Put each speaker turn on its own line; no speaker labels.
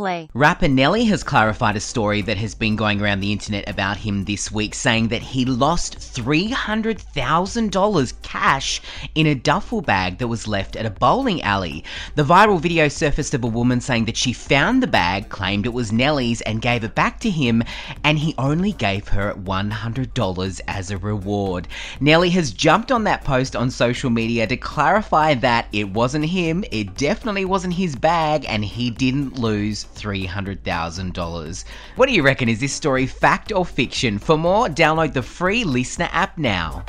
play.
Rapper Nelly has clarified a story that has been going around the internet about him this week, saying that he lost $300,000 cash in a duffel bag that was left at a bowling alley. The viral video surfaced of a woman saying that she found the bag, claimed it was Nelly's, and gave it back to him, and he only gave her $100 as a reward. Nelly has jumped on that post on social media to clarify that it wasn't him, it definitely wasn't his bag, and he didn't lose $300,000. What do you reckon? Is this story fact or fiction? For more, download the free LiSTNR app now.